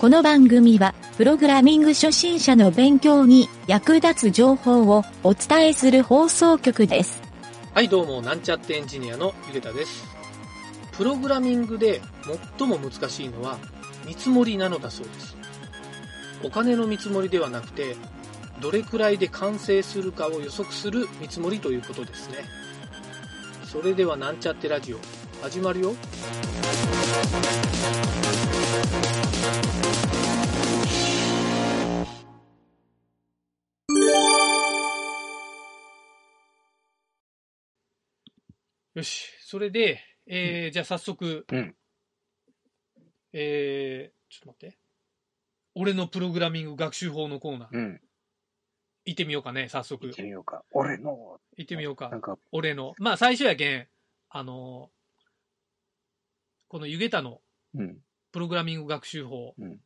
この番組は、プログラミング初心者の勉強に役立つ情報をお伝えする放送局です。はい、どうも、なんちゃってエンジニアのゆげたです。プログラミングで最も難しいのは見積もりなのだそうです。お金の見積もりではなくて、どれくらいで完成するかを予測する見積もりということですね。それではなんちゃってラジオ、始まるよ。よし、それで、えーじゃあ早速、うんえー、ちょっと待って。俺のプログラミング学習法のコーナー、うん。行ってみようかね、早速行っ。てみようか。俺の、行ってみようかなん。か、俺の。まあ、最初やけん、あのーこのゆげたのうん。プログラミング学習法うん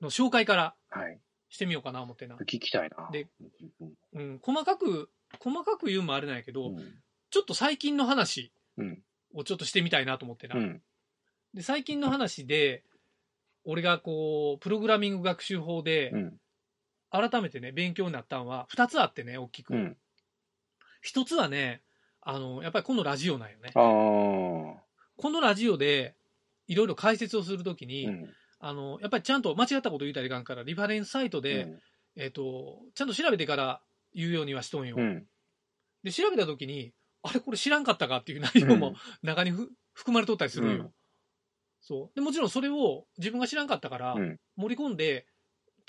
の紹介からはい。してみようかな、思ってな。聞きたいな。でうん、うん、細かく、細かく言うもあれなんやけど、うん。ちょっと最近の話うん。をちょっとしてみたいなと思ってな。うん。で、最近の話で、俺がこう、プログラミング学習法でう、ん。改めてね、勉強になったんは、二つあってね、大きく。うん。一つはね、あの、やっぱりこのラジオなんよね。このラジオで、いろいろ解説をするときに、うん。あの、やっぱりちゃんと間違ったこと言うたらいかんから、リファレンスサイトで、うんえっ、と、ちゃんと調べてから言うようにはしとんよ。うん。で、調べたときに、あれこれ知らんかったかっていう内容も中にふ含まれとったりするんよ。うんそう。で、もちろんそれを自分が知らんかったから、うん。盛り込んで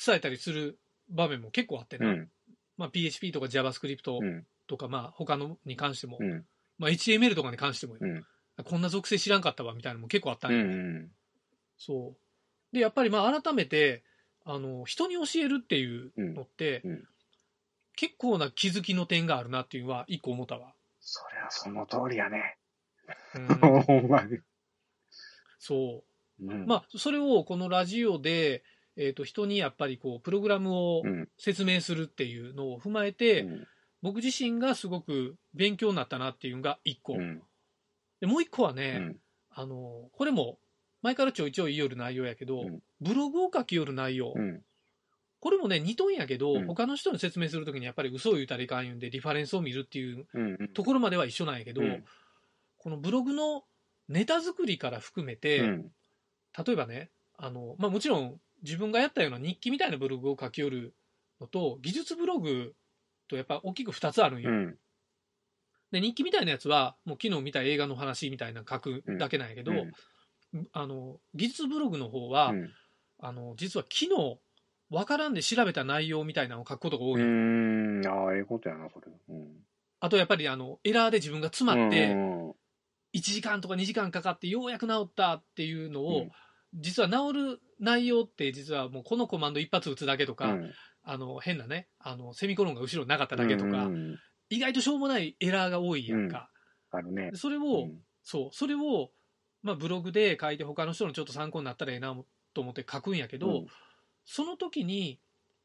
伝えたりする場面も結構あってな。うん。まあ PHP とか JavaScript うん。とか、まあ他のに関しても、うん。まあ HTML とかに関してもよ、うん。こんな属性知らんかったわみたいなのも結構あったんうよ。ん。そう。で、やっぱりまあ改めて、あの、人に教えるっていうのって、うんうん結構な気づきの点があるなっていうのは一個思ったわ。そりゃその通りやね。うん。そう。うん。まあ、それをこのラジオで、えっ、と、人にやっぱりこう、プログラムをうん。説明するっていうのを踏まえて、うん。僕自身がすごく勉強になったなっていうのが一個。うん。で、もう一個はうね、ん。あの、これも、前からちょいちょい言いよる内容やけど、うんブログを書きよる内容、うん。これもね、似とんやけど、うん他の人に説明するときにやっぱり嘘を言うたらいかん言うんで、リファレンスを見るっていううん。ところまでは一緒なんやけど、うんこのブログのネタ作りから含めて、うん。例えばね、あの、まあ、もちろん自分がやったような日記みたいなブログを書き寄るのと、技術ブログとやっぱ大きく2つあるんよ。うん。で、日記みたいなやつは、もう昨日見た映画の話みたいなの書くだけなんやけど、あの、技術ブログの方は、うん。あの、実は昨日、わからんで調べた内容みたいなのを書くことが多い。うん。ああ、ええことやな、それ。うん。あとやっぱりあの、エラーで自分が詰まって、うん。1時間とか2時間かかってようやく治ったっていうのを、うん実は治る内容って実はもうこのコマンド一発打つだけとか、うん。あの変なねあのセミコロンが後ろになかっただけとか、うん。意外としょうもないエラーが多いやんか、あるね。で。それを、うん。そう。それを、まあ、ブログで書いて他の人のちょっと参考になったらええなと思って書くんやけど、その時に、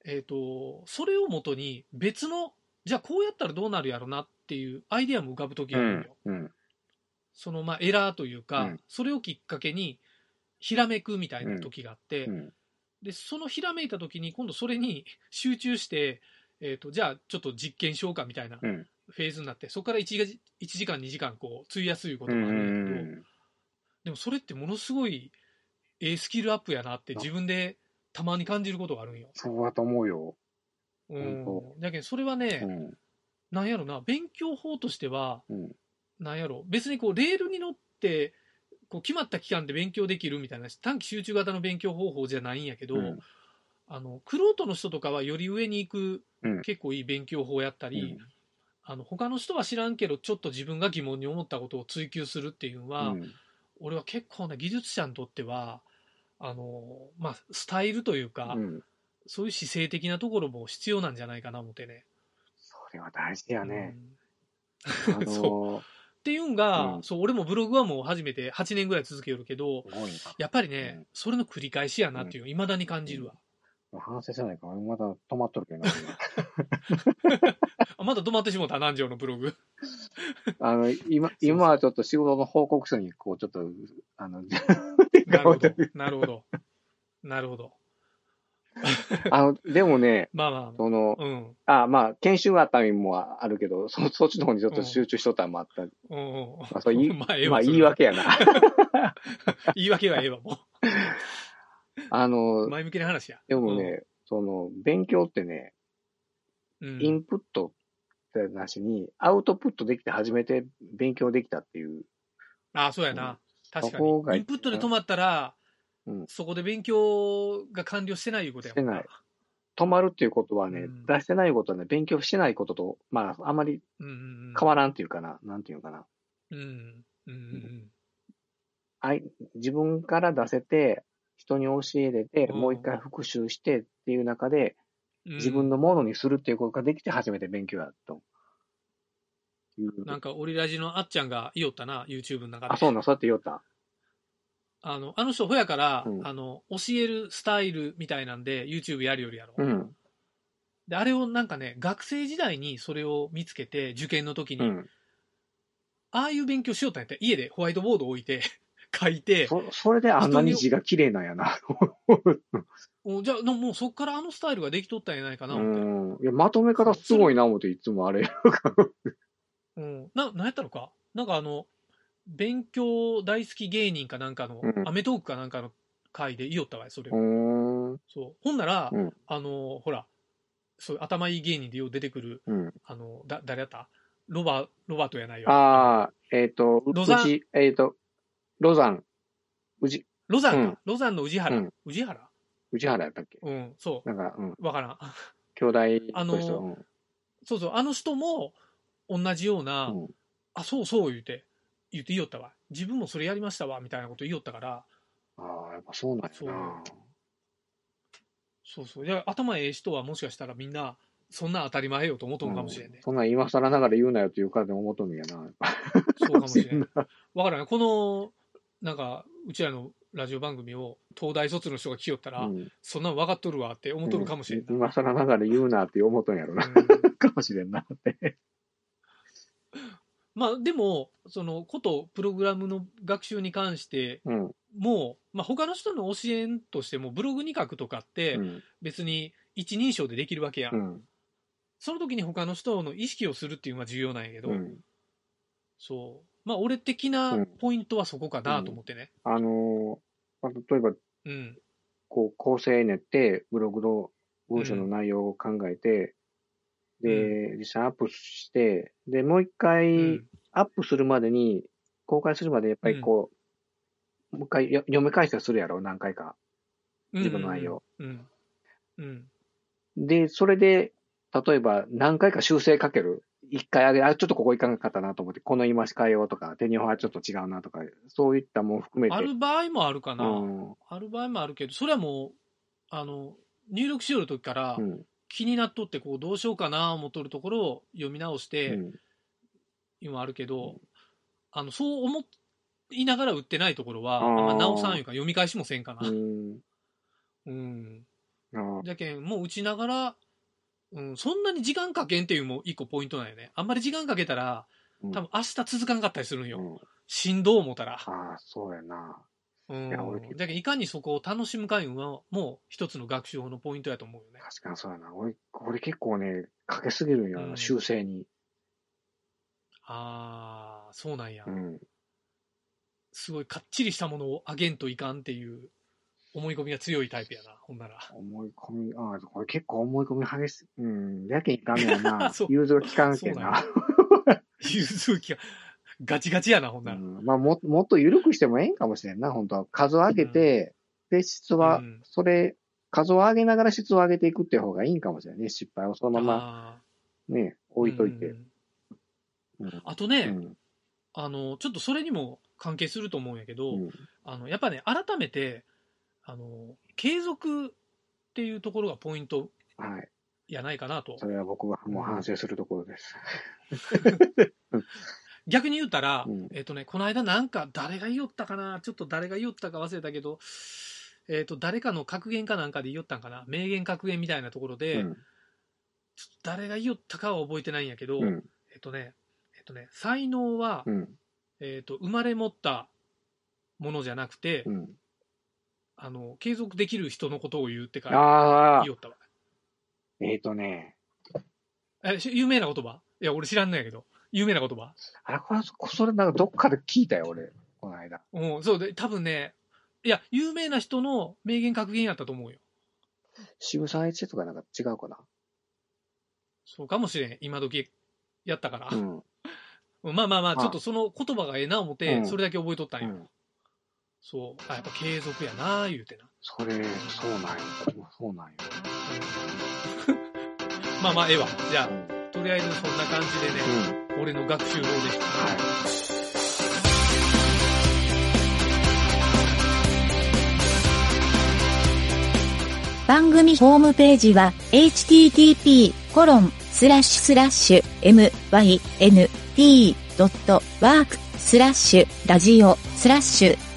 えー、とそれをもとに別のじゃあこうやったらどうなるやろなっていうアイデアも浮かぶ時があるんよ、うん。そのまあエラーというか、うん。それをきっかけにひらめくみたいな時があって、うん。でそのひらめいた時に今度それに集中して、えー、とじゃあちょっと実験しようかみたいなフうん。ェーズになってそこから 1, 1時間2時間こう費やすいうこうともあるんやけど、ん。でもそれってものすごいええスキルアップやなって自分でたまに感じることがあるんよ。そうだと思うよ。うん本だけどそれはね、うん。なんやろな勉強法としてはうん。なんやろ別にこうレールに乗ってこう決まった期間で勉強できるみたいな短期集中型の勉強方法じゃないんやけど、うんあの玄人の人とかはより上に行くうん結構いい勉強法やったり、あの他の人は知らんけどちょっと自分が疑問に思ったことを追求するっていうのは、うん俺は結構な技術者にとってはあの、まあ、スタイルというか、うん。そういう姿勢的なところも必要なんじゃないかな思ってね。それは大事やね。うんあの そっていうんが、うんそう俺もブログはもう初めて8年ぐらい続けよるけど。やっぱりね、うんそれの繰り返しやなっていういまだに感じるわ、反省せないから、まだ止まっとるけどな。あまだ止まってしもうた南條のブログ あの、今、今はちょっと仕事の報告書に、こう、ちょっと、あの、なるほどなるほどなるほど。あの、でもね、まあまその、あ、うん。あ、まあ、研修があった意味もあるけど、そそっちの方にちょっと集中しとったのもあった。うんうん。まあ、そういい、まあ、言い訳やな。言い訳はええわ、もあのう。、前向きな話や。でもね、その、勉強ってね、うん、インプットってなしに、アウトプットできて初めて勉強できたっていう。ああ、そうやな。確かそこがに。インプットで止まったら、うんそこで勉強が完了してないいうことやもんしてない止まるっていうことはね、うん出してないことはね、勉強してないことと、まあ、あまりうんうんうん。変わらんっていうかな、なんていうかな。うん。うんうん自分から出せて、人に教えれて、うんもう一回復習してっていう中で、うん。自分のものにするっていうことができて初めて勉強やと。いう。なんか、オリラジのあっちゃんが言おったな、YouTube の中で。あ、そうなん、そうやって言おった。あの、あの人、ほやから、うんあの、教えるスタイルみたいなんで、YouTube やるよりやろ。うん。で、あれをなんかね、学生時代にそれを見つけて、受験の時に、うん。ああいう勉強しようとんやったら、家でホワイトボード置いて、書いて、そ、それであんなに字が綺麗なんやな。おじゃあ、のもうそっからあのスタイルができとったんやないかな、う。ん。いや、まとめ方すごいな、思って、いつもあれ。うん。な、なんやったのか？なんかあの、勉強大好き芸人かなんかの、うんアメトークかなんかの回で言いよったわよ、それうを。そう。ほんなら、うんあの、ほら、そう、頭いい芸人でよう出てくる、うん。あの、だ、誰やった？ロバ、ロバートやないよ。ああ、えっ、と、うロザンえっ、と、ロザン、うじ、ロザンか、うんロザンの宇治原？うん宇治原？内原やったっけ？うん、そなんか、うん。う。わからん。兄弟あのと人、うんそうそう、あの人も同じような、うんあ、そうそう言うて、言って言いよったわ。自分もそれやりましたわ、みたいなこと言いよったから、ああ、やっぱそうなんやな。そうそう。いや、頭ええ人はもしかしたらみんな、そんな当たり前よと思うとんかもしれんね。そんなん今更ながら言うなよっていうかで思うとんのやな。そうかもしれん。わからん。この、なんか、うちらのラジオ番組を東大卒の人が来よったら、うんそんなん分かっとるわって思っとるかもしれんな。今更ながら言うなって思うとんやろな。うんかもしれんなって。まあ、でも、その、ことプログラムの学習に関してうん。も、まあ、他の人の教えんとしても、ブログに書くとかってう、ん。別に一人称でできるわけやん。うん。その時に他の人の意識をするっていうのが重要なんやけど、うん。そう。まあ、俺的なポイントはそこかなと思ってね。あのーまあ例えば、うん。こう、構成練って、ブログの文章の内容を考えて、で、実際アップして、で、もう一う回ん。アップするまでに、公開するまでやっぱりこう、もう一回よ読み返したりするやろ、何回か。自分の内容。うん。うん。で、それで、例えば何回か修正かける。一回あげ、あ、ちょっとここいかなかったなと思って、この言い回し変えようとか、手にはちょっと違うなとか、そういったもん含めて。ある場合もあるかな。うん。ある場合もあるけど、それはもう、あの、入力しよる時からうん。気になっとって、こう、どうしようかな思っとるところを読み直しうて、ん。今あるけど、うんあの、そう思いながら売ってないところは、あんま直さんいうか読み返しもせんかな。うん。うん。あじゃけん、もう打ちながら、うん、そんなに時間かけんっていうのも一個ポイントなんよね。あんまり時間かけたら、うん多分明日続かんかったりするんよ。うんしんどう思ったら。ああ、そうやな。うん。いや俺じゃけん、いかにそこを楽しむかいうのは、もう一つの学習法のポイントやと思うよね。確かにそうやな。俺、俺結構ね、かけすぎるんよ、うん修正に。ああ、そうなんや。うん。すごいかっちりしたものをあげんといかんっていう思い込みが強いタイプやな、ほんなら。思い込み、ああ、これ結構思い込み激しい。うん。やけんいかんねやな。融通が効かんけんなんな。融通気がガチガチやな、ほんうなら。ん、まあも、もっと緩くしてもええんかもしれんな、本当は。数を上げて、で、質は、うんそれ、数を上げながら質を上げていくっていう方がいいんかもしれんね。失敗をそのままあね、ー置いといて。うんうん。あとね、うん。あの、ちょっとそれにも関係すると思うんやけど、うんあの、やっぱね、改めて、あの、継続っていうところがポイントはい。やないかなとそ。れは僕がもう反省するところです。逆に言ったら、うんえっ、とね、この間なんか誰が言いよったかな、ちょっと誰が言ったか忘れたけど、えっ、と、誰かの格言かなんかで言いよったんかな、名言格言みたいなところで、うん。ちょっと誰が言いよったかは覚えてないんやけど、うん。えっ、とね、えっ、とね、才能は、うん。えっ、と、生まれ持ったものじゃなくて、うん。あの、継続できる人のことを言うってから言い、よったわ。えっ、とね、え、し有名な言葉？いや、俺知らんのやけど。有名な言葉？あれ、これ、それなんかどっかで聞いたよ、俺、この間。うん、そうで、多分ね、いや、有名な人の名言格言やったと思うよ。渋沢栄一とかなんか違うかな？そうかもしれん。今時やったから。うん。まあまあまあ、あちょっとその言葉がええな思って、うんそれだけ覚えとったんよ。うん。そう。あ、やっぱ継続やな言うてな。それ、そうなんよ。そうなんよ。まあまあ、ええわ。じゃあ、うん。とりあえずそんな感じでね、うん。俺の学習法でした。はい。番組ホームページは http://mynt.work スラッシュラジオスラッシュ